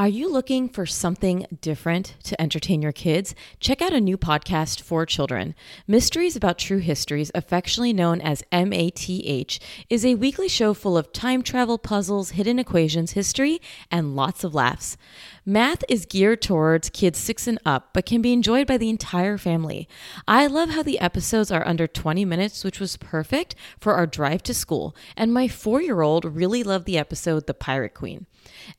Are you looking for something different to entertain your kids? Check out a new podcast for children. Mysteries About True Histories, affectionately known as MATH, is a weekly show full of time travel puzzles, hidden equations, history, and lots of laughs. Math is geared towards kids six and up, but can be enjoyed by the entire family. I love how the episodes are under 20 minutes, which was perfect for our drive to school, and my four year old really loved the episode The Pirate Queen.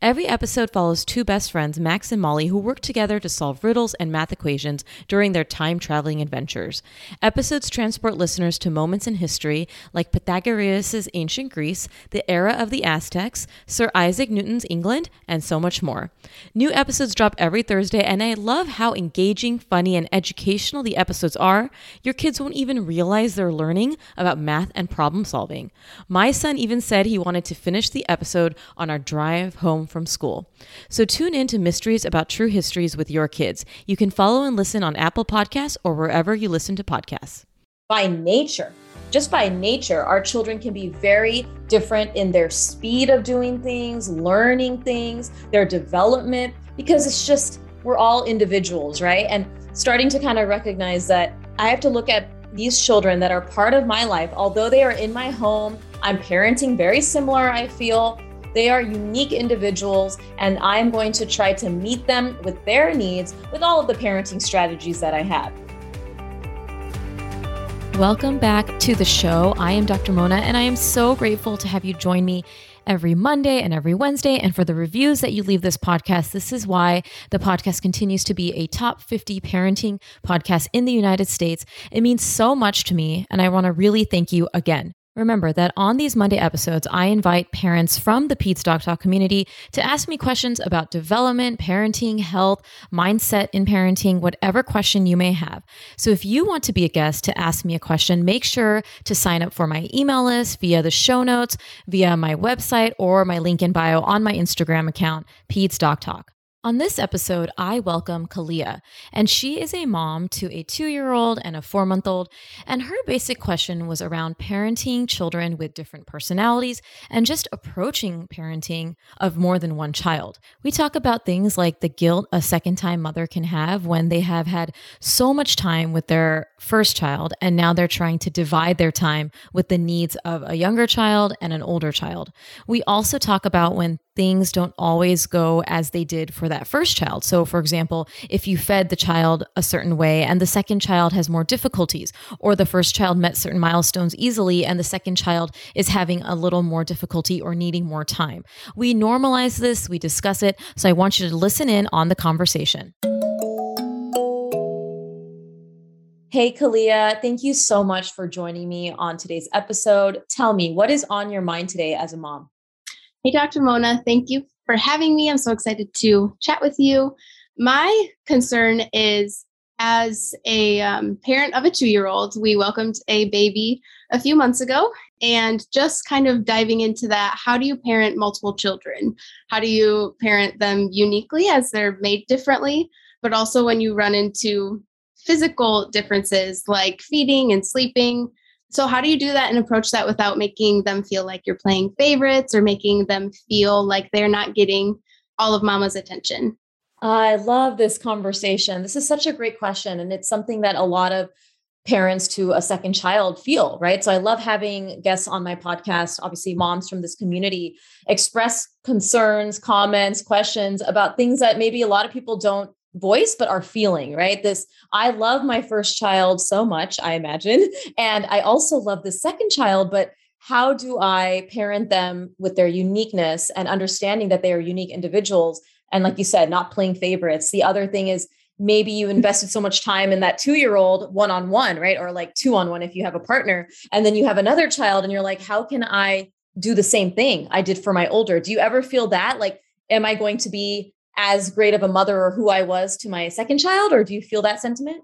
Every episode follows two best friends, Max and Molly, who work together to solve riddles and math equations during their time traveling adventures. Episodes transport listeners to moments in history like Pythagoras' ancient Greece, the era of the Aztecs, Sir Isaac Newton's England, and so much more. New episodes drop every Thursday, and I love how engaging, funny, and educational the episodes are. Your kids won't even realize they're learning about math and problem solving. My son even said he wanted to finish the episode on our drive home from school. So tune in to Mysteries About True Histories with your kids. You can follow and listen on Apple Podcasts or wherever you listen to podcasts. By nature, just by nature, our children can be very different in their speed of doing things, learning things, their development, because it's just, we're all individuals, right? And starting to kind of recognize that I have to look at these children that are part of my life, although they are in my home, I'm parenting very similar, I feel. They are unique individuals, and I'm going to try to meet them with their needs with all of the parenting strategies that I have. Welcome back to the show. I am Dr. Mona, and I am so grateful to have you join me every Monday and every Wednesday. And for the reviews that you leave this podcast, this is why the podcast continues to be a top 50 parenting podcast in the United States. It means so much to me, and I want to really thank you again. Remember that on these Monday episodes, I invite parents from the PedsDocTalk community to ask me questions about development, parenting, health, mindset in parenting, whatever question you may have. So if you want to be a guest to ask me a question, make sure to sign up for my email list via the show notes, via my website, or my link in bio on my Instagram account, PedsDocTalk. On this episode, I welcome Kalia, and she is a mom to a two year old and a four month old. And her basic question was around parenting children with different personalities and just approaching parenting of more than one child. We talk about things like the guilt a second time mother can have when they have had so much time with their first child, and now they're trying to divide their time with the needs of a younger child and an older child. We also talk about when things don't always go as they did for that first child. So, for example, if you fed the child a certain way and the second child has more difficulties, or the first child met certain milestones easily and the second child is having a little more difficulty or needing more time. We normalize this, we discuss it. So, I want you to listen in on the conversation. Hey, Kalia, thank you so much for joining me on today's episode. Tell me, what is on your mind today as a mom? Hey, Dr. Mona, thank you for having me. I'm so excited to chat with you. My concern is as a um, parent of a two year old, we welcomed a baby a few months ago. And just kind of diving into that, how do you parent multiple children? How do you parent them uniquely as they're made differently? But also when you run into physical differences like feeding and sleeping, so, how do you do that and approach that without making them feel like you're playing favorites or making them feel like they're not getting all of mama's attention? I love this conversation. This is such a great question. And it's something that a lot of parents to a second child feel, right? So I love having guests on my podcast, obviously, moms from this community express concerns, comments, questions about things that maybe a lot of people don't voice but our feeling right? This i love my first child so much i imagine and i also love the second child but how do i parent them with their uniqueness and understanding that they are unique individuals? And like you said not playing favorites. The other thing is maybe you invested so much time in that two year old one on one right? Or like two on one if you have a partner and then you have another child and you're like how can i do the same thing i did for my older? Do you ever feel that? Like am i going to be as great of a mother or who I was to my second child? Or do you feel that sentiment?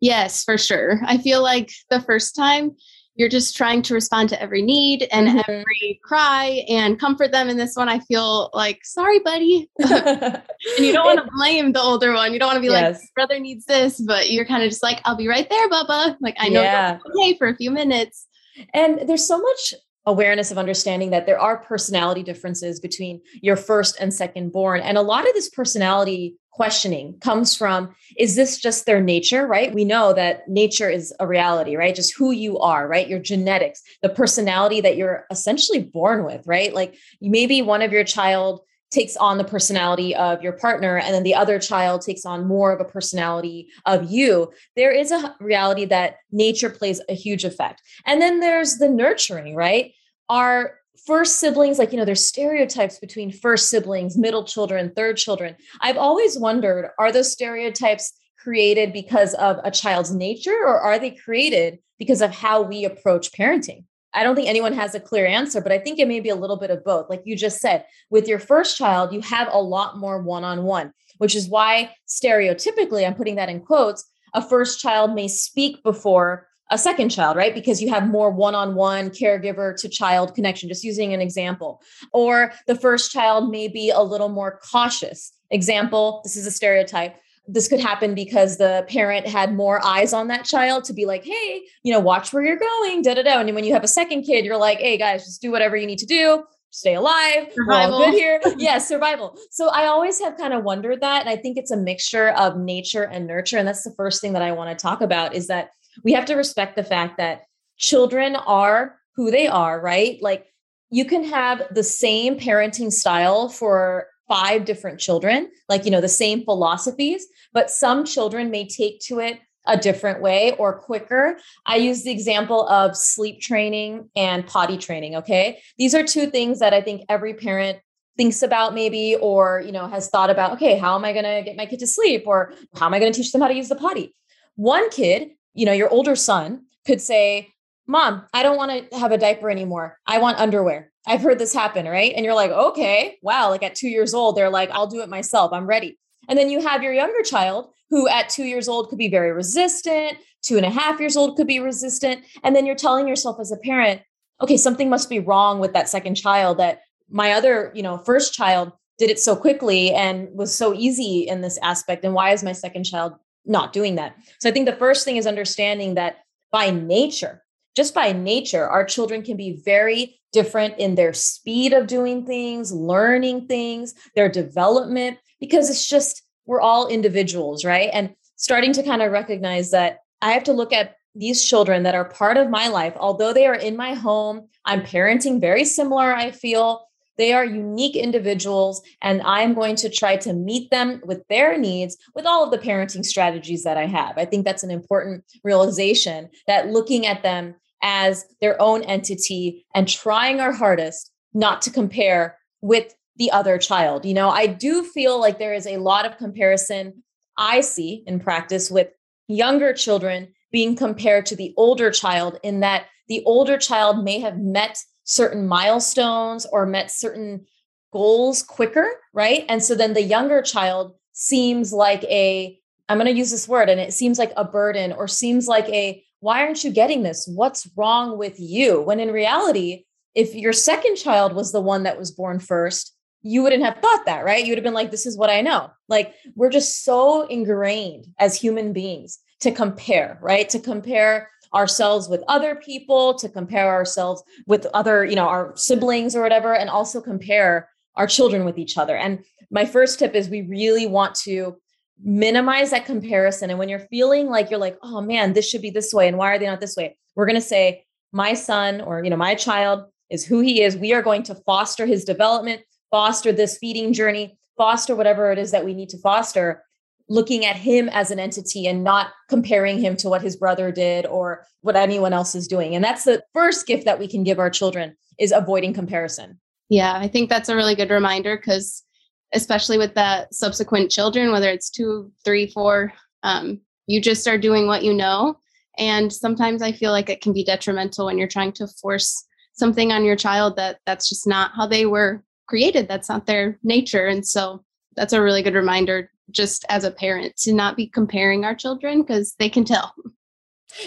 Yes, for sure. I feel like the first time you're just trying to respond to every need and mm-hmm. every cry and comfort them. In this one, I feel like, sorry, buddy. and you don't want to blame the older one. You don't want to be yes. like, brother needs this, but you're kind of just like, I'll be right there, Bubba. Like, I know yeah. okay for a few minutes. And there's so much awareness of understanding that there are personality differences between your first and second born. And a lot of this personality questioning comes from is this just their nature, right? We know that nature is a reality, right? Just who you are, right? Your genetics, the personality that you're essentially born with, right? Like maybe one of your child takes on the personality of your partner and then the other child takes on more of a personality of you there is a reality that nature plays a huge effect and then there's the nurturing right our first siblings like you know there's stereotypes between first siblings middle children third children i've always wondered are those stereotypes created because of a child's nature or are they created because of how we approach parenting I don't think anyone has a clear answer, but I think it may be a little bit of both. Like you just said, with your first child, you have a lot more one on one, which is why stereotypically, I'm putting that in quotes, a first child may speak before a second child, right? Because you have more one on one caregiver to child connection, just using an example. Or the first child may be a little more cautious. Example, this is a stereotype this could happen because the parent had more eyes on that child to be like, hey, you know, watch where you're going, da da da. And when you have a second kid, you're like, hey guys, just do whatever you need to do, stay alive, survival. we're all good here. yeah, survival. So I always have kind of wondered that. And I think it's a mixture of nature and nurture. And that's the first thing that I want to talk about is that we have to respect the fact that children are who they are, right? Like you can have the same parenting style for five different children, like, you know, the same philosophies, but some children may take to it a different way or quicker. I use the example of sleep training and potty training. Okay. These are two things that I think every parent thinks about maybe or you know has thought about okay how am i going to get my kid to sleep or how am i going to teach them how to use the potty one kid you know your older son could say mom i don't want to have a diaper anymore i want underwear I've heard this happen, right? And you're like, okay, wow. Like at two years old, they're like, I'll do it myself. I'm ready. And then you have your younger child who at two years old could be very resistant, two and a half years old could be resistant. And then you're telling yourself as a parent, okay, something must be wrong with that second child that my other, you know, first child did it so quickly and was so easy in this aspect. And why is my second child not doing that? So I think the first thing is understanding that by nature, just by nature, our children can be very different in their speed of doing things, learning things, their development, because it's just, we're all individuals, right? And starting to kind of recognize that I have to look at these children that are part of my life, although they are in my home, I'm parenting very similar, I feel. They are unique individuals, and I'm going to try to meet them with their needs with all of the parenting strategies that I have. I think that's an important realization that looking at them as their own entity and trying our hardest not to compare with the other child. You know, I do feel like there is a lot of comparison I see in practice with younger children being compared to the older child, in that the older child may have met certain milestones or met certain goals quicker, right? And so then the younger child seems like a, I'm going to use this word, and it seems like a burden or seems like a, why aren't you getting this? What's wrong with you? When in reality, if your second child was the one that was born first, you wouldn't have thought that, right? You would have been like, this is what I know. Like, we're just so ingrained as human beings to compare, right? To compare ourselves with other people, to compare ourselves with other, you know, our siblings or whatever, and also compare our children with each other. And my first tip is we really want to minimize that comparison. And when you're feeling like you're like, oh man, this should be this way, and why are they not this way? We're going to say, my son or you know my child is who he is. We are going to foster his development, foster this feeding journey, foster whatever it is that we need to foster looking at him as an entity and not comparing him to what his brother did or what anyone else is doing and that's the first gift that we can give our children is avoiding comparison yeah i think that's a really good reminder because especially with the subsequent children, whether it's two, three, four, um, you just are doing what you know. And sometimes I feel like it can be detrimental when you're trying to force something on your child that that's just not how they were created. That's not their nature. And so that's a really good reminder just as a parent to not be comparing our children because they can tell.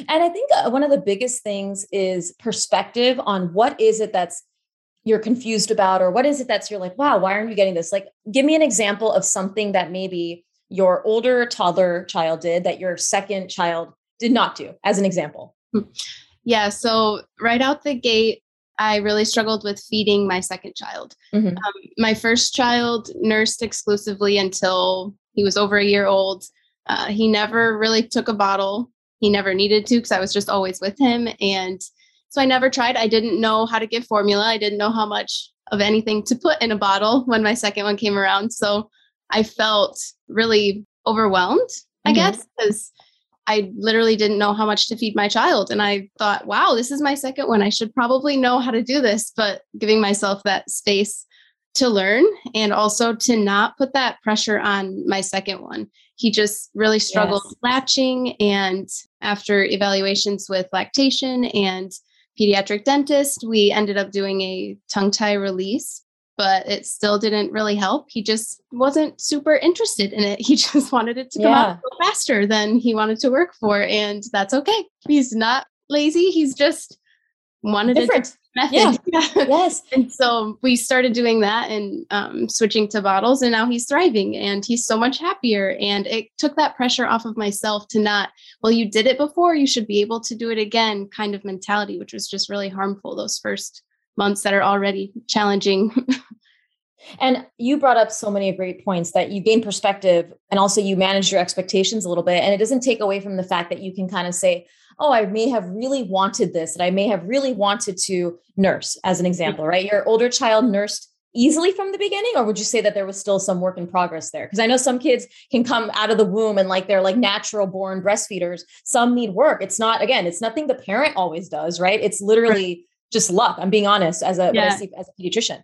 And I think uh, one of the biggest things is perspective on what is it that's you're confused about or what is it that's you're like wow why aren't you getting this like give me an example of something that maybe your older toddler child did that your second child did not do as an example hmm. yeah so right out the gate I really struggled with feeding my second child. Mm-hmm. Um, my first child nursed exclusively until he was over a year old. Uh, he never really took a bottle. He never needed to because I was just always with him. And so I never tried. I didn't know how to give formula. I didn't know how much of anything to put in a bottle when my second one came around. So I felt really overwhelmed, I mm-hmm. guess, because I literally didn't know how much to feed my child. And I thought, wow, this is my second one. I should probably know how to do this, but giving myself that space to learn and also to not put that pressure on my second one. He just really struggled yes. latching. And after evaluations with lactation and pediatric dentist, we ended up doing a tongue tie release but it still didn't really help. He just wasn't super interested in it. He just wanted it to come yeah. out faster than he wanted to work for. And that's okay. He's not lazy. He's just wanted different. a method. Yeah. yes. and so we started doing that and um, switching to bottles. And now he's thriving and he's so much happier. And it took that pressure off of myself to not, well, you did it before, you should be able to do it again kind of mentality, which was just really harmful those first months that are already challenging. and you brought up so many great points that you gain perspective and also you manage your expectations a little bit. And it doesn't take away from the fact that you can kind of say, oh, I may have really wanted this, and I may have really wanted to nurse, as an example, right? Your older child nursed easily from the beginning or would you say that there was still some work in progress there because i know some kids can come out of the womb and like they're like natural born breastfeeders some need work it's not again it's nothing the parent always does right it's literally just luck. I'm being honest as a, yeah. as a pediatrician.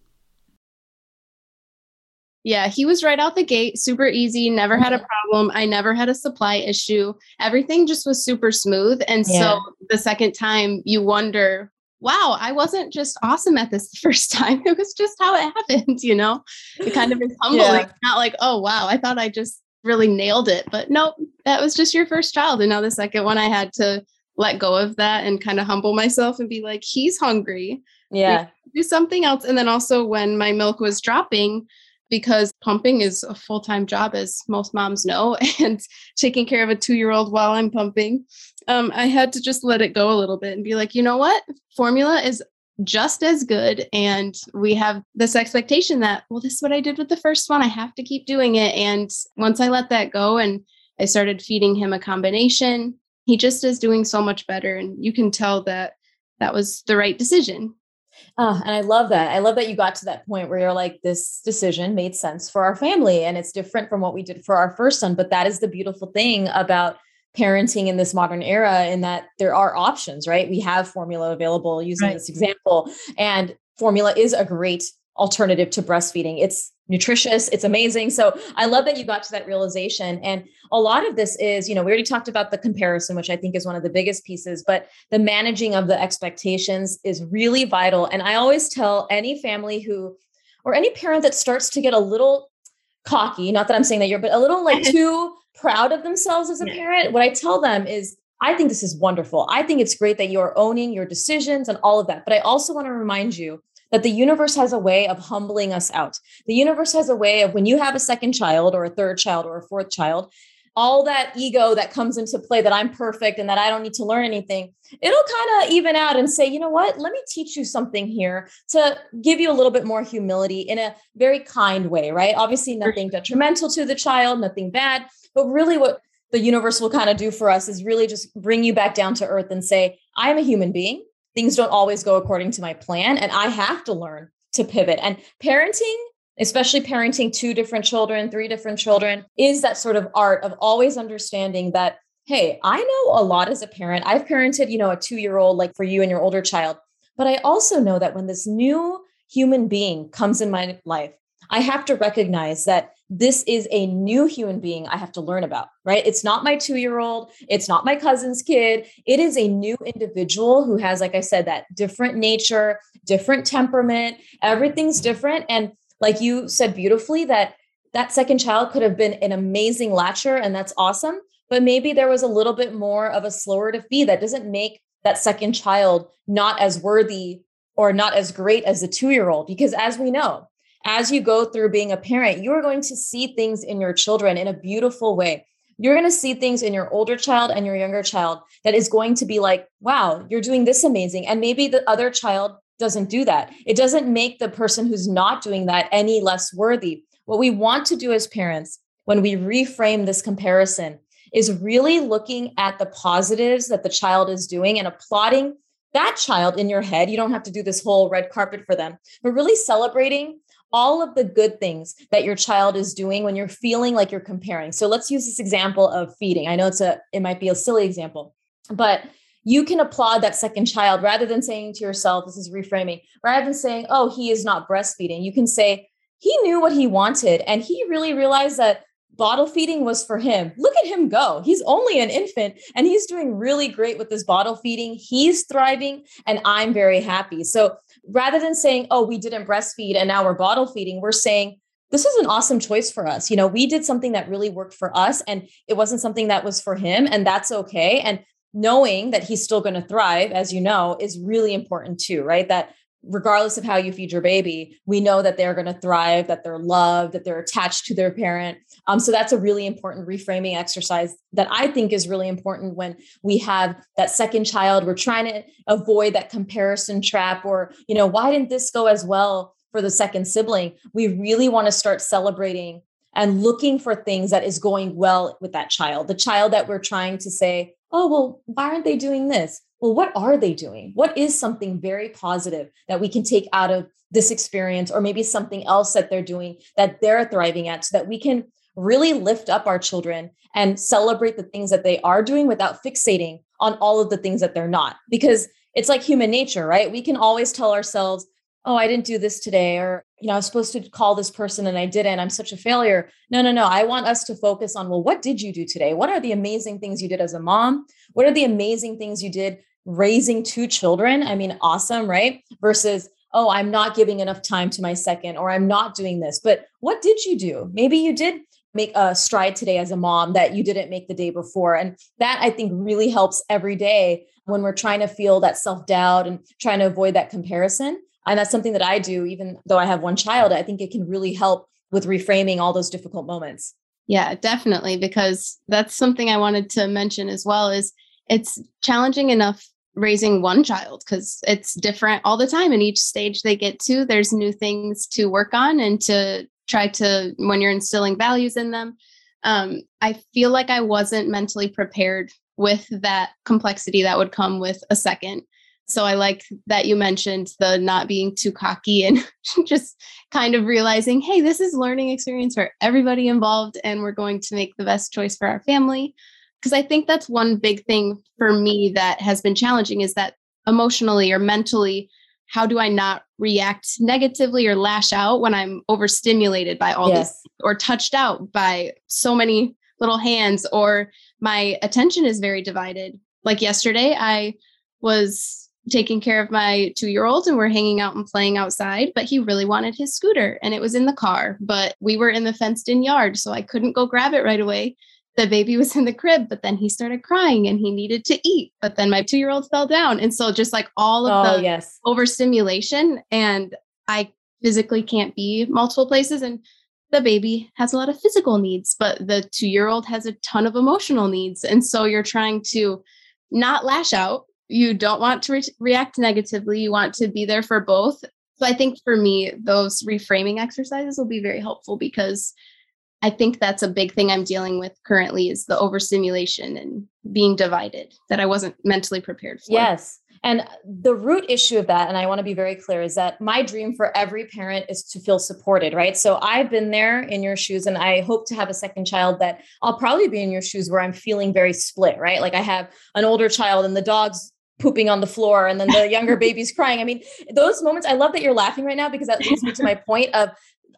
Yeah, he was right out the gate, super easy, never had a mm-hmm. problem. I never had a supply issue. Everything just was super smooth. And yeah. so the second time you wonder, wow, I wasn't just awesome at this the first time. It was just how it happened, you know? It kind of is humbling. Yeah. Not like, oh, wow, I thought I just really nailed it. But nope, that was just your first child. And now the second one, I had to let go of that and kind of humble myself and be like, he's hungry. Yeah. Do something else. And then also when my milk was dropping, because pumping is a full time job, as most moms know, and taking care of a two year old while I'm pumping, um, I had to just let it go a little bit and be like, you know what? Formula is just as good. And we have this expectation that, well, this is what I did with the first one. I have to keep doing it. And once I let that go and I started feeding him a combination, he just is doing so much better. And you can tell that that was the right decision Oh, and I love that. I love that you got to that point where you're like, this decision made sense for our family and it's different from what we did for our first son. But that is the beautiful thing about parenting in this modern era in that there are options, right? We have formula available using right. this example, and formula is a great alternative to breastfeeding. It's nutritious, it's amazing. So I love that you got to that realization. And a lot of this is, you know, we already talked about the comparison, which I think is one of the biggest pieces, but the managing of the expectations is really vital. And I always tell any family who, or any parent that starts to get a little cocky, not that I'm saying that you're, but a little like too proud of themselves as a parent, what I tell them is, I think this is wonderful. I think it's great that you're owning your decisions and all of that. But I also want to remind you that the universe has a way of humbling us out. The universe has a way of when you have a second child or a third child or a fourth child, all that ego that comes into play that I'm perfect and that I don't need to learn anything, it'll kind of even out and say, you know what, let me teach you something here to give you a little bit more humility in a very kind way, right? Obviously, nothing detrimental to the child, nothing bad, but really what the universe will kind of do for us is really just bring you back down to earth and say, I'm a human being things don't always go according to my plan and I have to learn to pivot. And parenting, especially parenting two different children, three different children, is that sort of art of always understanding that hey, I know a lot as a parent. I've parented, you know, a 2-year-old like for you and your older child. But I also know that when this new human being comes in my life, I have to recognize that this is a new human being I have to learn about, right? It's not my two year old. It's not my cousin's kid. It is a new individual who has, like I said, that different nature, different temperament. Everything's different. And like you said beautifully, that that second child could have been an amazing latcher, and that's awesome. But maybe there was a little bit more of a slower to feed that doesn't make that second child not as worthy or not as great as the two year old. Because as we know, as you go through being a parent, you are going to see things in your children in a beautiful way. You're going to see things in your older child and your younger child that is going to be like, wow, you're doing this amazing. And maybe the other child doesn't do that. It doesn't make the person who's not doing that any less worthy. What we want to do as parents when we reframe this comparison is really looking at the positives that the child is doing and applauding that child in your head. You don't have to do this whole red carpet for them, but really celebrating all of the good things that your child is doing when you're feeling like you're comparing. So let's use this example of feeding. I know it's a it might be a silly example, but you can applaud that second child rather than saying to yourself, this is reframing, rather than saying, oh, he is not breastfeeding. You can say, he knew what he wanted and he really realized that bottle feeding was for him. Look at him go. He's only an infant and he's doing really great with this bottle feeding. He's thriving and I'm very happy. So rather than saying, oh, we didn't breastfeed and now we're bottle feeding, we're saying, this is an awesome choice for us. You know, we did something that really worked for us and it wasn't something that was for him, and that's okay. And knowing that he's still going to thrive, as you know, is really important too, right? That regardless of how you feed your baby, we know that they're going to thrive, that they're loved, that they're attached to their parent. Um, so that's a really important reframing exercise that I think is really important when we have that second child. We're trying to avoid that comparison trap or, you know, why didn't this go as well for the second sibling? We really want to start celebrating and looking for things that is going well with that child, the child that we're trying to say, oh, well, why aren't they doing this? Well, what are they doing? What is something very positive that we can take out of this experience, or maybe something else that they're doing that they're thriving at, so that we can really lift up our children and celebrate the things that they are doing without fixating on all of the things that they're not? Because it's like human nature, right? We can always tell ourselves, oh, I didn't do this today, or, you know, I was supposed to call this person and I didn't. I'm such a failure. No, no, no. I want us to focus on, well, what did you do today? What are the amazing things you did as a mom? What are the amazing things you did raising two children, I mean, awesome, right? Versus, oh, I'm not giving enough time to my second, or I'm not doing this. But what did you do? Maybe you did make a stride today as a mom that you didn't make the day before. And that I think really helps every day when we're trying to feel that self doubt and trying to avoid that comparison. And that's something that I do, even though I have one child. I think it can really help with reframing all those difficult moments. Yeah, definitely. Because that's something I wanted to mention as well is it's challenging enough raising one child because it's different all the time in each stage they get to there's new things to work on and to try to when you're instilling values in them. Um, i feel like i wasn't mentally prepared with that complexity that would come with a second. So i like that you mentioned the not being too cocky and just kind of realizing hey this is learning experience for everybody involved and we're going to make the best choice for our family because I think that's one big thing for me that has been challenging is that emotionally or mentally, how do I not react negatively or lash out when I'm overstimulated by all yes. this or touched out by so many little hands or my attention is very divided. Like yesterday, I was taking care of my two year old and we're hanging out and playing outside, but he really wanted his scooter and it was in the car, but we were in the fenced in yard. So I couldn't go grab it right away. The baby was in the crib, but then he started crying and he needed to eat. But then my two year old fell down. And so just like all of oh, the yes. overstimulation, and I physically can't be multiple places. And the baby has a lot of physical needs, but the two year old has a ton of emotional needs. And so you're trying to not lash out. You don't want to re- react negatively. You want to be there for both. So I think for me, those reframing exercises will be very helpful because I think that's a big thing I'm dealing with currently is the overstimulation and being divided that I wasn't mentally prepared for. Yes. And the root issue of that, and I want to be very clear, is that my dream for every parent is to feel supported, right? So I've been there in your shoes, and I hope to have a second child that I'll probably be in your shoes where I'm feeling very split, right? Like I have an older child and the dog's pooping on the floor and then the younger baby's crying. I mean, those moments, I love that you're laughing right now because that leads me to my point of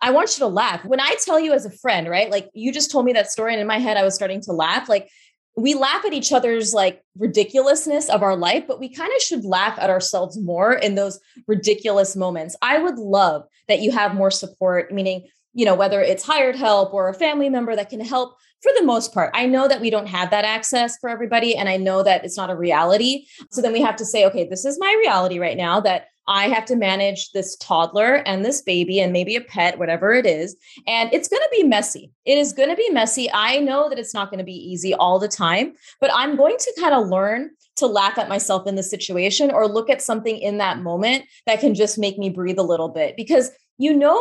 I want you to laugh. When I tell you as a friend, right? Like you just told me that story and in my head I was starting to laugh. Like we laugh at each other's like ridiculousness of our life, but we kind of should laugh at ourselves more in those ridiculous moments. I would love that you have more support, meaning, you know, whether it's hired help or a family member that can help for the most part. I know that we don't have that access for everybody, and I know that it's not a reality. So then we have to say, okay, this is my reality right now that I have to manage this toddler and this baby and maybe a pet, whatever it is. And it's going to be messy. It is going to be messy. I know that it's not going to be easy all the time, but I'm going to kind of learn to laugh at myself in the situation or look at something in that moment that can just make me breathe a little bit because you know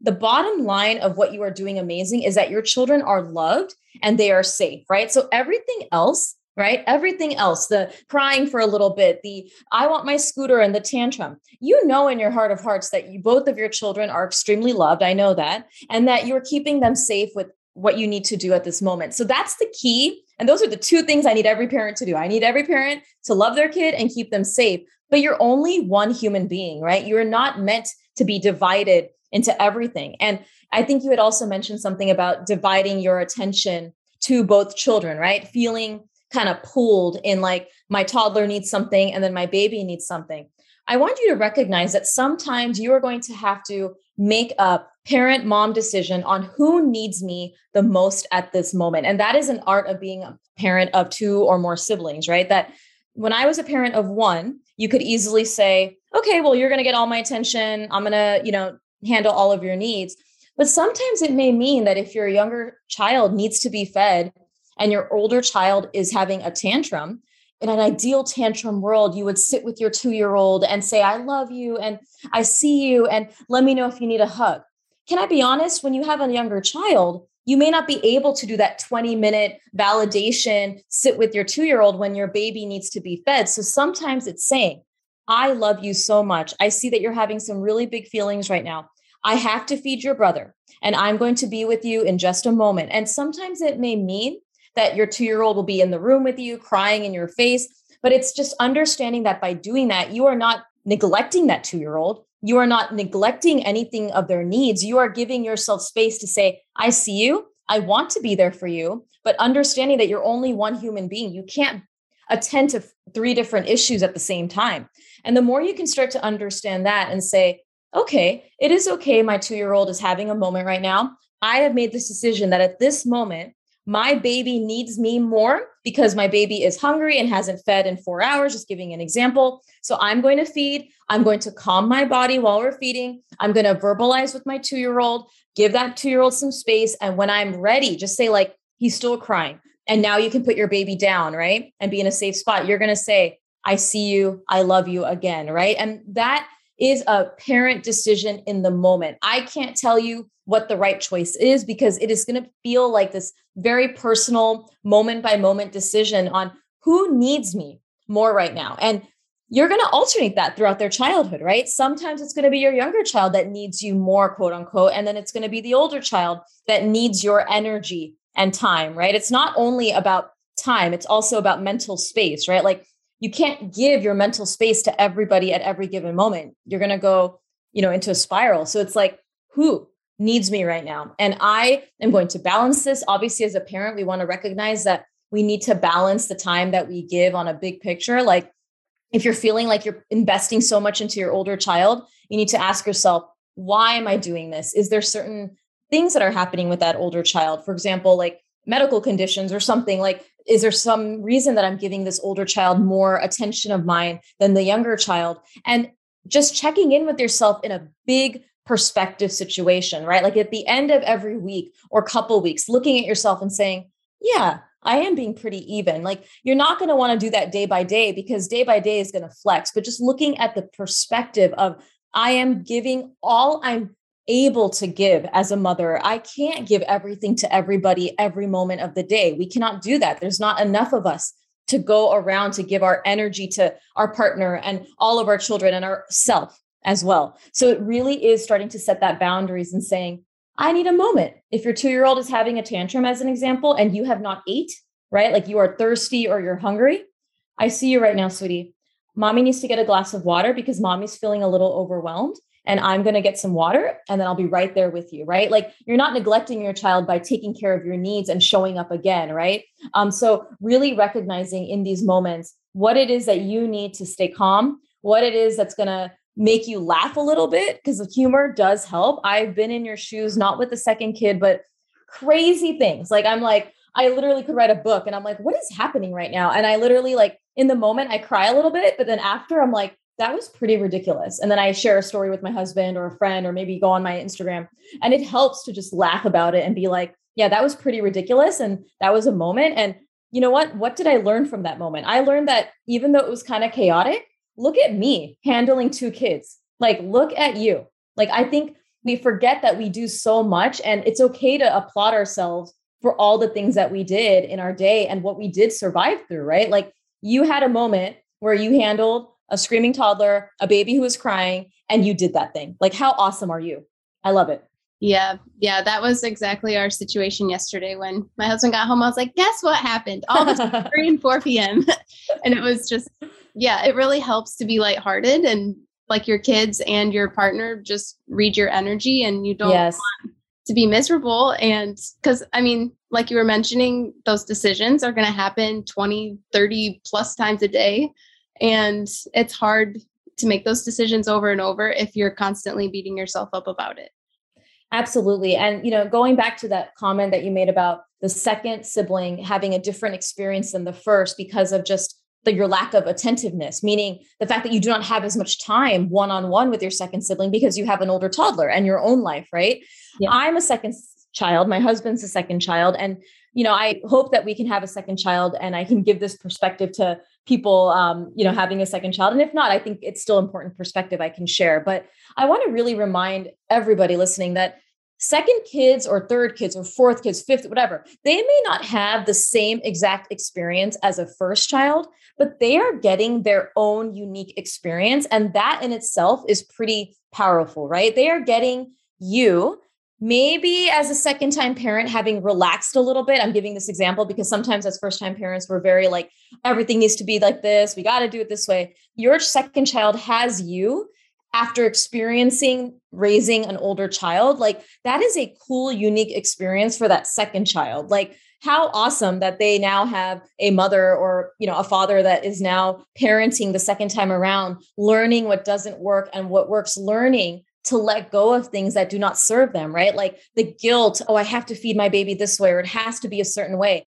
the bottom line of what you are doing amazing is that your children are loved and they are safe, right? So everything else right? Everything else, the crying for a little bit, the I want my scooter and the tantrum. You know in your heart of hearts that you both of your children are extremely loved. I know that. And that you're keeping them safe with what you need to do at this moment. So that's the key. And those are the two things I need every parent to do. I need every parent to love their kid and keep them safe. But you're only one human being, right? You're not meant to be divided into everything. And I think you had also mentioned something about dividing your attention to both children, right? Feeling kind of pooled in like my toddler needs something and then my baby needs something. I want you to recognize that sometimes you are going to have to make a parent mom decision on who needs me the most at this moment. And that is an art of being a parent of two or more siblings, right? That when I was a parent of one, you could easily say, okay, well, you're going to get all my attention. I'm going to, you know, handle all of your needs. But sometimes it may mean that if your younger child needs to be fed and your older child is having a tantrum, in an ideal tantrum world, you would sit with your two year old and say, I love you and I see you and let me know if you need a hug. Can I be honest? When you have a younger child, you may not be able to do that 20 minute validation, sit with your two year old when your baby needs to be fed. So sometimes it's saying, I love you so much. I see that you're having some really big feelings right now. I have to feed your brother and I'm going to be with you in just a moment. And sometimes it may mean that your two year old will be in the room with you, crying in your face. But it's just understanding that by doing that, you are not neglecting that two year old. You are not neglecting anything of their needs. You are giving yourself space to say, I see you. I want to be there for you. But understanding that you're only one human being, you can't attend to three different issues at the same time. And the more you can start to understand that and say, okay, it is okay. My two year old is having a moment right now. I have made this decision that at this moment, my baby needs me more because my baby is hungry and hasn't fed in four hours, just giving an example. So I'm going to feed. I'm going to calm my body while we're feeding. I'm going to verbalize with my two year old, give that two year old some space. And when I'm ready, just say, like, he's still crying. And now you can put your baby down, right? And be in a safe spot. You're going to say, I see you. I love you again, right? And that is a parent decision in the moment. I can't tell you what the right choice is because it is going to feel like this very personal moment by moment decision on who needs me more right now. And you're going to alternate that throughout their childhood, right? Sometimes it's going to be your younger child that needs you more, quote unquote. And then it's going to be the older child that needs your energy and time, right? It's not only about time. It's also about mental space, right? Like you can't give your mental space to everybody at every given moment. You're going to go, you know, into a spiral. So it's like, who needs me right now? And I am going to balance this. Obviously, as a parent, we want to recognize that we need to balance the time that we give on a big picture. Like if you're feeling like you're investing so much into your older child, you need to ask yourself, why am I doing this? Is there certain things that are happening with that older child? For example, like medical conditions or something like is there some reason that i'm giving this older child more attention of mine than the younger child? And just checking in with yourself in a big perspective situation right? Like at the end of every week or couple weeks looking at yourself and saying yeah i am being pretty even. Like you're not going to want to do that day by day because day by day is going to flex but just looking at the perspective of i am giving all i'm able to give as a mother. I can't give everything to everybody every moment of the day. We cannot do that. There's not enough of us to go around to give our energy to our partner and all of our children and ourself as well. So it really is starting to set that boundaries and saying, I need a moment. If your two year old is having a tantrum, as an example, and you have not ate, right? Like you are thirsty or you're hungry. I see you right now, sweetie. Mommy needs to get a glass of water because mommy's feeling a little overwhelmed and I'm going to get some water and then I'll be right there with you, right? Like you're not neglecting your child by taking care of your needs and showing up again, right? Um, so really recognizing in these moments what it is that you need to stay calm, what it is that's going to make you laugh a little bit because the humor does help. I've been in your shoes, not with the second kid, but crazy things. Like I'm like, I literally could write a book and I'm like, what is happening right now? And I literally like in the moment I cry a little bit, but then after I'm like, that was pretty ridiculous. And then I share a story with my husband or a friend, or maybe go on my Instagram. And it helps to just laugh about it and be like, yeah, that was pretty ridiculous. And that was a moment. And you know what? What did I learn from that moment? I learned that even though it was kind of chaotic, look at me handling two kids. Like, look at you. Like, I think we forget that we do so much, and it's okay to applaud ourselves for all the things that we did in our day and what we did survive through, right? Like, you had a moment where you handled a screaming toddler, a baby who was crying, and you did that thing. Like, how awesome are you? I love it. Yeah, yeah, that was exactly our situation yesterday when my husband got home. I was like, guess what happened? All this 3 and 4 p.m. and it was just, yeah, it really helps to be lighthearted and like your kids and your partner just read your energy and you don't yes. want to be miserable. And because, I mean, like you were mentioning, those decisions are going to happen 20, 30 plus times a day. And it's hard to make those decisions over and over if you're constantly beating yourself up about it. Absolutely. And, you know, going back to that comment that you made about the second sibling having a different experience than the first because of just the, your lack of attentiveness, meaning the fact that you do not have as much time one on one with your second sibling because you have an older toddler and your own life, right? Yeah. I'm a second child. My husband's a second child. And, you know, I hope that we can have a second child and I can give this perspective to people um, you know having a second child. And if not i think it's still important perspective i can share. But i want to really remind everybody listening that second kids or third kids or fourth kids fifth whatever they may not have the same exact experience as a first child but they are getting their own unique experience. And that in itself is pretty powerful right? They are getting you maybe as a second time parent having relaxed a little bit i'm giving this example because sometimes as first time parents we're very like everything needs to be like this. We got to do it this way. Your second child has you after experiencing raising an older child. Like that is a cool unique experience for that second child. Like how awesome that they now have a mother or you know a father that is now parenting the second time around learning what doesn't work and what works. Learning to let go of things that do not serve them, right? Like the guilt, oh, I have to feed my baby this way, or it has to be a certain way.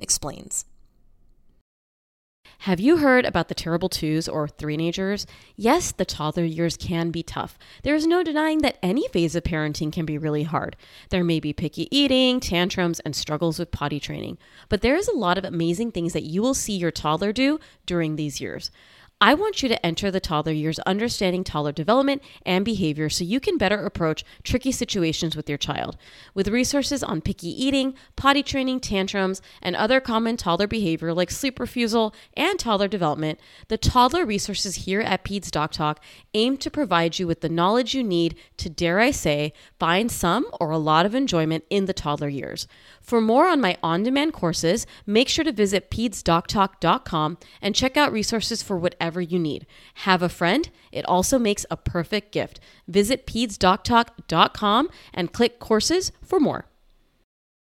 Explains. Have you heard about the terrible twos or three-nagers? Yes, the toddler years can be tough. There is no denying that any phase of parenting can be really hard. There may be picky eating, tantrums, and struggles with potty training, but there is a lot of amazing things that you will see your toddler do during these years. I want you to enter the toddler years understanding toddler development and behavior so you can better approach tricky situations with your child. With resources on picky eating, potty training, tantrums, and other common toddler behavior like sleep refusal and toddler development, the toddler resources here at PedsDocTalk aim to provide you with the knowledge you need to, dare I say, find some or a lot of enjoyment in the toddler years. For more on my on demand courses, make sure to visit pedsdoctalk.com and check out resources for whatever you need. Have a friend, it also makes a perfect gift. Visit pedsdoctalk.com and click courses for more.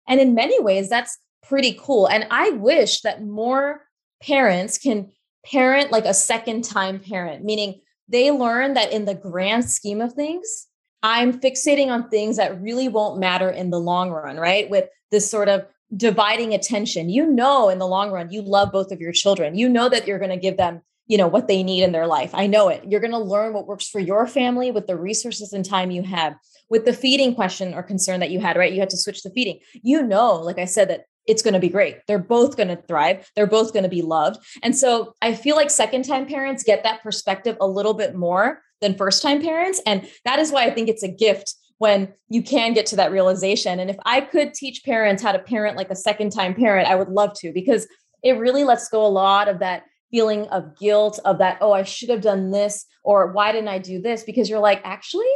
And in many ways, that's pretty cool. And I wish that more parents can parent like a second time parent, meaning they learn that in the grand scheme of things, I'm fixating on things that really won't matter in the long run, right? With this sort of dividing attention. You know, in the long run, you love both of your children. You know that you're going to give them, you know, what they need in their life. I know it. You're going to learn what works for your family with the resources and time you have. With the feeding question or concern that you had, right? You had to switch the feeding. You know, like I said, that it's going to be great. They're both going to thrive. They're both going to be loved. And so I feel like second time parents get that perspective a little bit more than first time parents. And that is why I think it's a gift when you can get to that realization. And if I could teach parents how to parent like a second time parent, I would love to because it really lets go a lot of that feeling of guilt of that, oh, I should have done this or why didn't I do this? Because you're like, actually,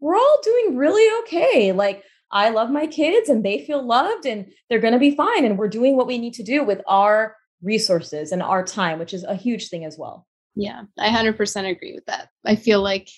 we're all doing really okay. Like, I love my kids and they feel loved and they're going to be fine. And we're doing what we need to do with our resources and our time, which is a huge thing as well. Yeah, I 100% agree with that. I feel like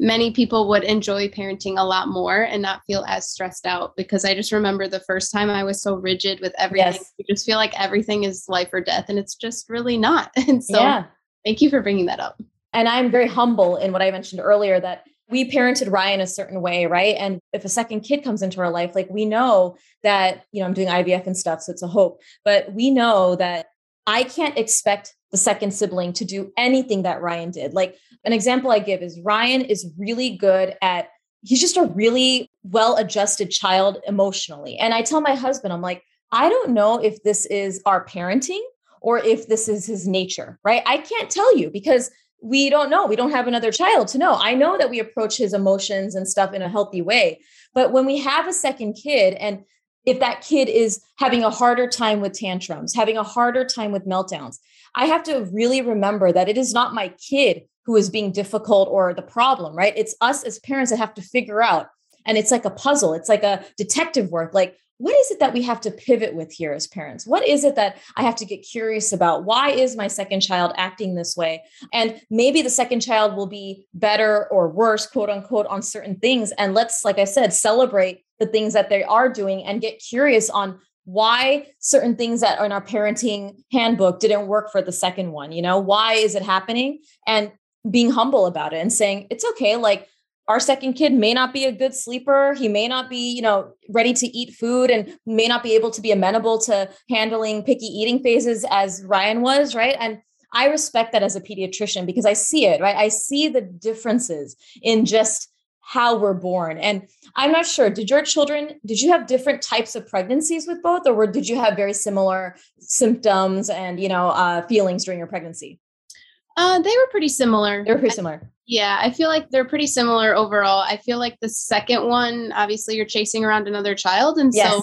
many people would enjoy parenting a lot more and not feel as stressed out because I just remember the first time I was so rigid with everything. Yes. You just feel like everything is life or death, and it's just really not. And so, yeah. thank you for bringing that up. And I'm very humble in what I mentioned earlier that we parented Ryan a certain way, right? And if a second kid comes into our life, like we know that, you know, I'm doing IVF and stuff, so it's a hope, but we know that I can't expect the second sibling to do anything that Ryan did. Like an example I give is Ryan is really good at, he's just a really well adjusted child emotionally. And I tell my husband, I'm like, I don't know if this is our parenting or if this is his nature, right? I can't tell you because we don't know. We don't have another child to know. I know that we approach his emotions and stuff in a healthy way. But when we have a second kid and if that kid is having a harder time with tantrums, having a harder time with meltdowns, I have to really remember that it is not my kid who is being difficult or the problem, right? It's us as parents that have to figure out. And it's like a puzzle, it's like a detective work. Like, what is it that we have to pivot with here as parents? What is it that I have to get curious about? Why is my second child acting this way? And maybe the second child will be better or worse, quote unquote, on certain things. And let's, like I said, celebrate the things that they are doing and get curious on why certain things that are in our parenting handbook didn't work for the second one you know? Why is it happening? And being humble about it and saying it's okay like our second kid may not be a good sleeper. He may not be you know ready to eat food and may not be able to be amenable to handling picky eating phases as ryan was right? And i respect that as a pediatrician because i see it right? I see the differences in just how we're born. And I'm not sure, did your children, did you have different types of pregnancies with both, or did you have very similar symptoms and, you know, uh, feelings during your pregnancy? Uh, they were pretty similar. They were pretty similar. I, yeah, I feel like they're pretty similar overall. I feel like the second one, obviously, you're chasing around another child. And yes. so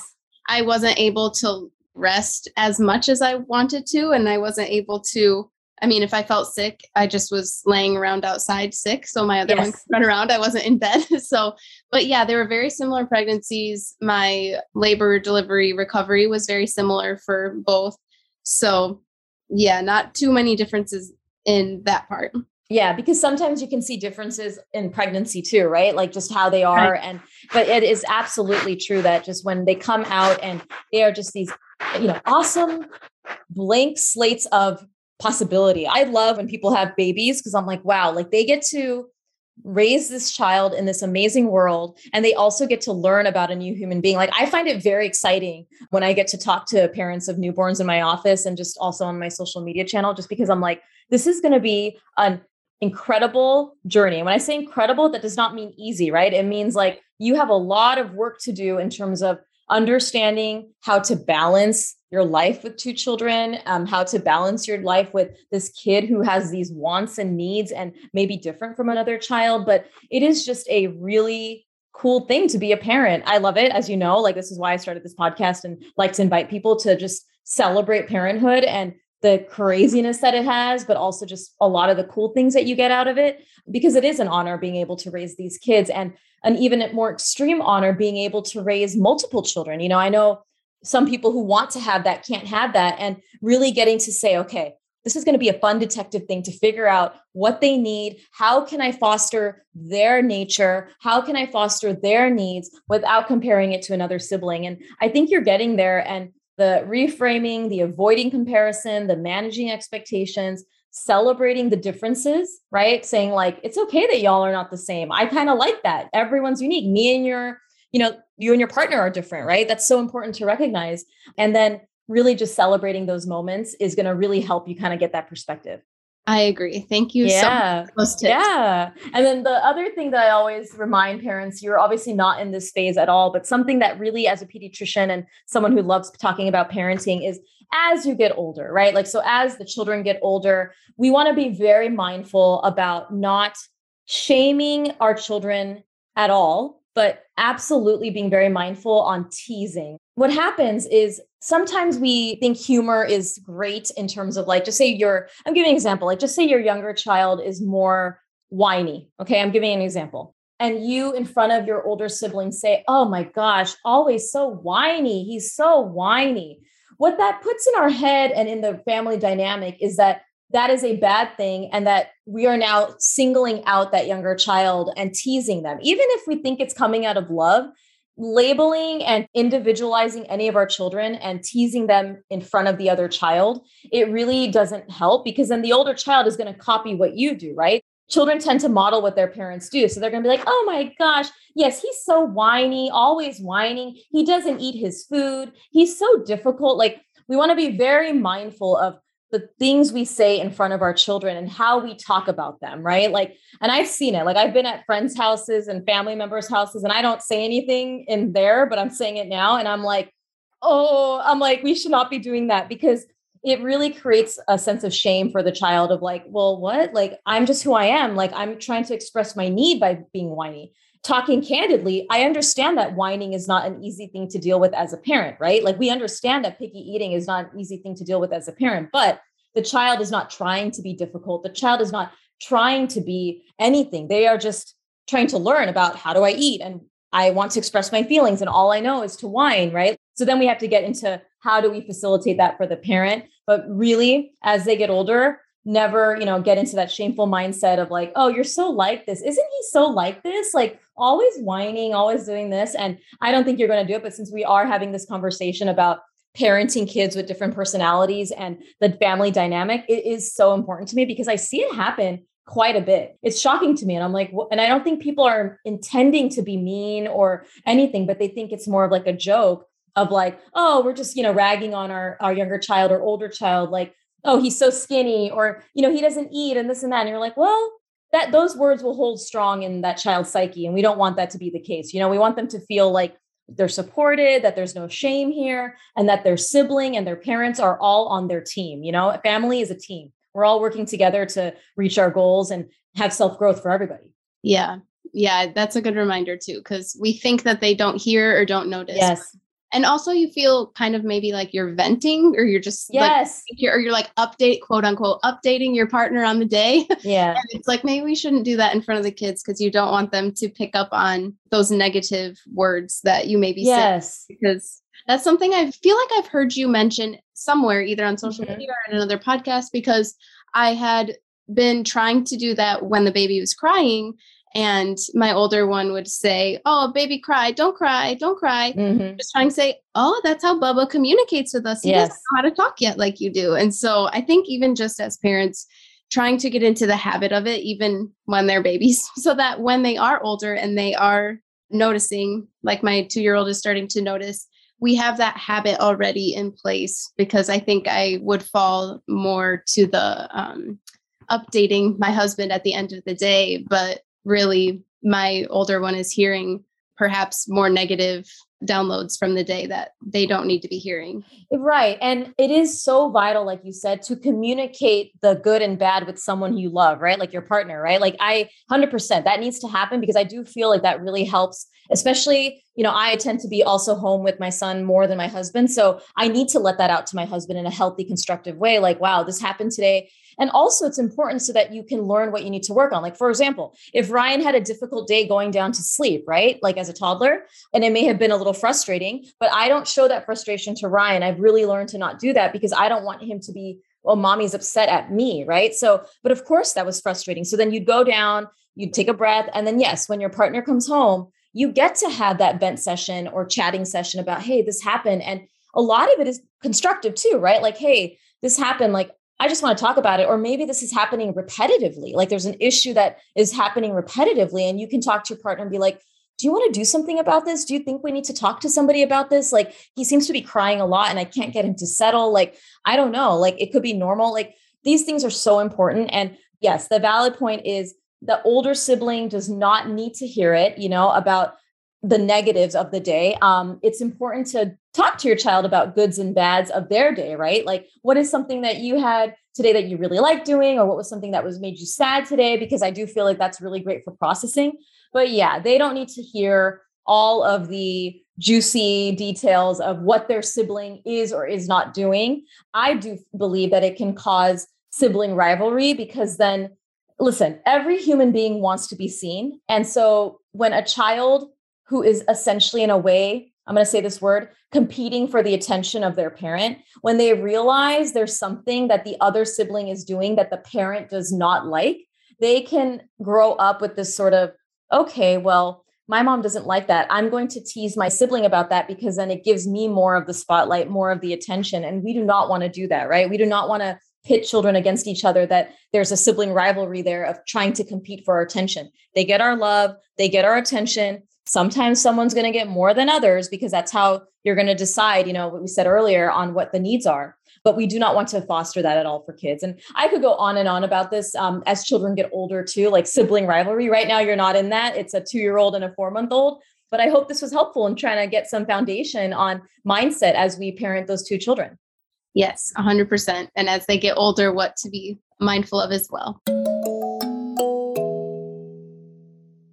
I wasn't able to rest as much as I wanted to. And I wasn't able to I mean, if I felt sick, I just was laying around outside sick. So my other Yes. one could run around. I wasn't in bed. so, but yeah, they were very similar pregnancies. My labor, delivery, recovery was very similar for both. So, yeah, not too many differences in that part. Yeah, because sometimes you can see differences in pregnancy too, right? Like just how they are. And but it is absolutely true that just when they come out and they are just these, you know, awesome blank slates of possibility. I love when people have babies because I'm like, wow, like they get to raise this child in this amazing world and they also get to learn about a new human being. Like i find it very exciting when i get to talk to parents of newborns in my office and just also on my social media channel just because i'm like this is going to be an incredible journey. When i say incredible that does not mean easy right? It means like you have a lot of work to do in terms of understanding how to balance your life with two children, um, how to balance your life with this kid who has these wants and needs and maybe different from another child. But it is just a really cool thing to be a parent. I love it. As you know, like this is why I started this podcast and like to invite people to just celebrate parenthood and the craziness that it has, but also just a lot of the cool things that you get out of it, because it is an honor being able to raise these kids and an even more extreme honor being able to raise multiple children. You know, I know some people who want to have that can't have that, and really getting to say, okay, this is going to be a fun detective thing to figure out what they need. How can I foster their nature? How can I foster their needs without comparing it to another sibling? And I think you're getting there. And the reframing, the avoiding comparison, the managing expectations, celebrating the differences, right? Saying, like, it's okay that y'all are not the same. I kind of like that. Everyone's unique. Me and your, you know, you and your partner are different, right? That's so important to recognize. And then really just celebrating those moments is going to really help you kind of get that perspective. I agree. Thank you so Yeah. much for. Yeah. And then the other thing that I always remind parents, you're obviously not in this phase at all, but something that really, as a pediatrician and someone who loves talking about parenting, is as you get older, right? Like, so as the children get older, we want to be very mindful about not shaming our children at all, but absolutely being very mindful on teasing. What happens is sometimes we think humor is great in terms of like, just say you're, I'm giving an example, like just say your younger child is more whiny. Okay. I'm giving an example. And you in front of your older siblings say, Oh my gosh, always so whiny. He's so whiny. What that puts in our head and in the family dynamic is that that is a bad thing and that we are now singling out that younger child and teasing them. Even if we think it's coming out of love labeling and individualizing any of our children and teasing them in front of the other child it really doesn't help because then the older child is going to copy what you do right children tend to model what their parents do so they're going to be like oh my gosh yes he's so whiny always whining he doesn't eat his food he's so difficult like we want to be very mindful of the things we say in front of our children and how we talk about them, right? Like, and I've seen it. Like, I've been at friends' houses and family members' houses, and I don't say anything in there, but I'm saying it now. And I'm like, oh, I'm like, we should not be doing that because it really creates a sense of shame for the child of like, well, what? Like, I'm just who I am. Like, I'm trying to express my need by being whiny. Talking candidly, I understand that whining is not an easy thing to deal with as a parent, right? Like, we understand that picky eating is not an easy thing to deal with as a parent, but the child is not trying to be difficult. The child is not trying to be anything. They are just trying to learn about how do I eat and I want to express my feelings and all I know is to whine, right? So then we have to get into how do we facilitate that for the parent? But really, as they get older, never, you know, get into that shameful mindset of like, oh, you're so like this. Isn't he so like this? Like always whining, always doing this. And I don't think you're going to do it. But since we are having this conversation about parenting kids with different personalities and the family dynamic, it is so important to me because I see it happen quite a bit. It's shocking to me. And I'm like, and I don't think people are intending to be mean or anything, but they think it's more of like a joke of like, oh, we're just, you know, ragging on our, our younger child or older child, like, oh, he's so skinny, or, you know, he doesn't eat and this and that. And you're like, well, that those words will hold strong in that child's psyche. And we don't want that to be the case. You know, we want them to feel like they're supported, that there's no shame here, and that their sibling and their parents are all on their team. You know, a family is a team. We're all working together to reach our goals and have self growth for everybody. Yeah. Yeah. That's a good reminder too, because we think that they don't hear or don't notice. Yes. And also you feel kind of maybe like you're venting or you're just yes. like, you're, or you're like update quote unquote updating your partner on the day. Yeah. And it's like maybe we shouldn't do that in front of the kids because you don't want them to pick up on those negative words that you maybe yes. Because that's something i feel like i've heard you mention somewhere either on social mm-hmm. media or in another podcast because i had been trying to do that when the baby was crying and my older one would say, Oh, baby, cry, don't cry, don't cry. Mm-hmm. Just trying to say, Oh, that's how Bubba communicates with us. He yes. doesn't know how to talk yet like you do. And so I think even just as parents, trying to get into the habit of it, even when they're babies, so that when they are older and they are noticing, like my two year old is starting to notice, we have that habit already in place because I think I would fall more to the um, updating my husband at the end of the day. But really my older one is hearing perhaps more negative downloads from the day that they don't need to be hearing. Right. And it is so vital, like you said, to communicate the good and bad with someone you love, right? Like your partner, right? Like I 100% that needs to happen because I do feel like that really helps, especially, you know, I tend to be also home with my son more than my husband. So I need to let that out to my husband in a healthy, constructive way. Like, wow, this happened today. And also, it's important so that you can learn what you need to work on. Like, for example, if Ryan had a difficult day going down to sleep, right? Like as a toddler, and it may have been a little frustrating, but I don't show that frustration to Ryan. I've really learned to not do that because I don't want him to be, well, mommy's upset at me, right? So, but of course, that was frustrating. So then you'd go down, you'd take a breath. And then, yes, when your partner comes home, you get to have that vent session or chatting session about, hey, this happened. And a lot of it is constructive too, right? Like, hey, this happened. Like, I just want to talk about it. Or maybe this is happening repetitively. Like there's an issue that is happening repetitively, and you can talk to your partner and be like, do you want to do something about this? Do you think we need to talk to somebody about this? Like he seems to be crying a lot and I can't get him to settle. Like, I don't know. Like it could be normal. Like these things are so important. And yes, the valid point is the older sibling does not need to hear it, you know, about the negatives of the day. Um, it's important to talk to your child about goods and bads of their day, right? Like, what is something that you had today that you really like doing, or what was something that was made you sad today? Because I do feel like that's really great for processing. But yeah, they don't need to hear all of the juicy details of what their sibling is or is not doing. I do believe that it can cause sibling rivalry because then, listen, every human being wants to be seen. And so when a child who is essentially, in a way, I'm going to say this word, competing for the attention of their parent, when they realize there's something that the other sibling is doing that the parent does not like, they can grow up with this sort of, okay, well, my mom doesn't like that. I'm going to tease my sibling about that because then it gives me more of the spotlight, more of the attention. And we do not want to do that, right? We do not want to pit children against each other that there's a sibling rivalry there of trying to compete for our attention. They get our love, they get our attention, sometimes someone's going to get more than others because that's how you're going to decide you know what we said earlier on what the needs are. But we do not want to foster that at all for kids. And i could go on and on about this um, as children get older too like sibling rivalry. Right now you're not in that. It's a two year old and a four month old but i hope this was helpful in trying to get some foundation on mindset as we parent those two children. Yes 100% and as they get older what to be mindful of as well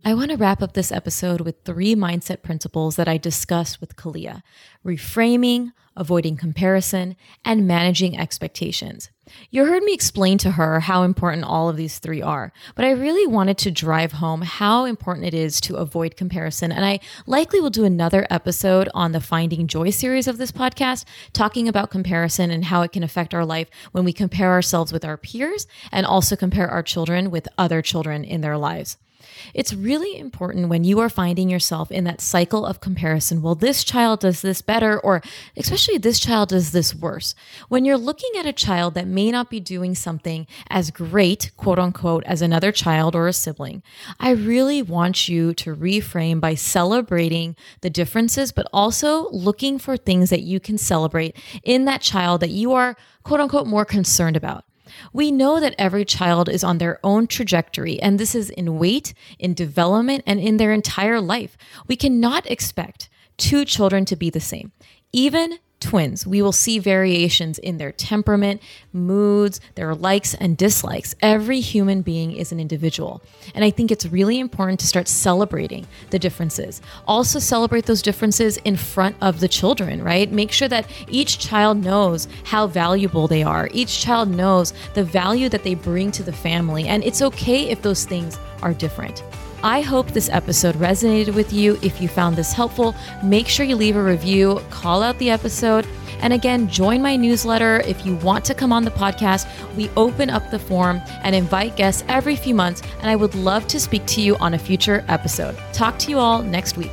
I want to wrap up this episode with three mindset principles that I discussed with Kalia reframing, avoiding comparison, and managing expectations. You heard me explain to her how important all of these three are, but I really wanted to drive home how important it is to avoid comparison. And I likely will do another episode on the Finding Joy series of this podcast, talking about comparison and how it can affect our life when we compare ourselves with our peers and also compare our children with other children in their lives. It's really important when you are finding yourself in that cycle of comparison. Well, this child does this better, or especially this child does this worse. When you're looking at a child that may not be doing something as great, quote unquote, as another child or a sibling, I really want you to reframe by celebrating the differences, but also looking for things that you can celebrate in that child that you are, quote unquote, more concerned about. We know that every child is on their own trajectory, and this is in weight, in development, and in their entire life. We cannot expect two children to be the same. Even twins, we will see variations in their temperament, moods, their likes and dislikes. Every human being is an individual. And I think it's really important to start celebrating the differences. Also, celebrate those differences in front of the children, right? Make sure that each child knows how valuable they are. Each child knows the value that they bring to the family. And it's okay if those things are different. I hope this episode resonated with you. If you found this helpful, make sure you leave a review, call out the episode. And again, join my newsletter. If you want to come on the podcast, we open up the form and invite guests every few months. And I would love to speak to you on a future episode. Talk to you all next week.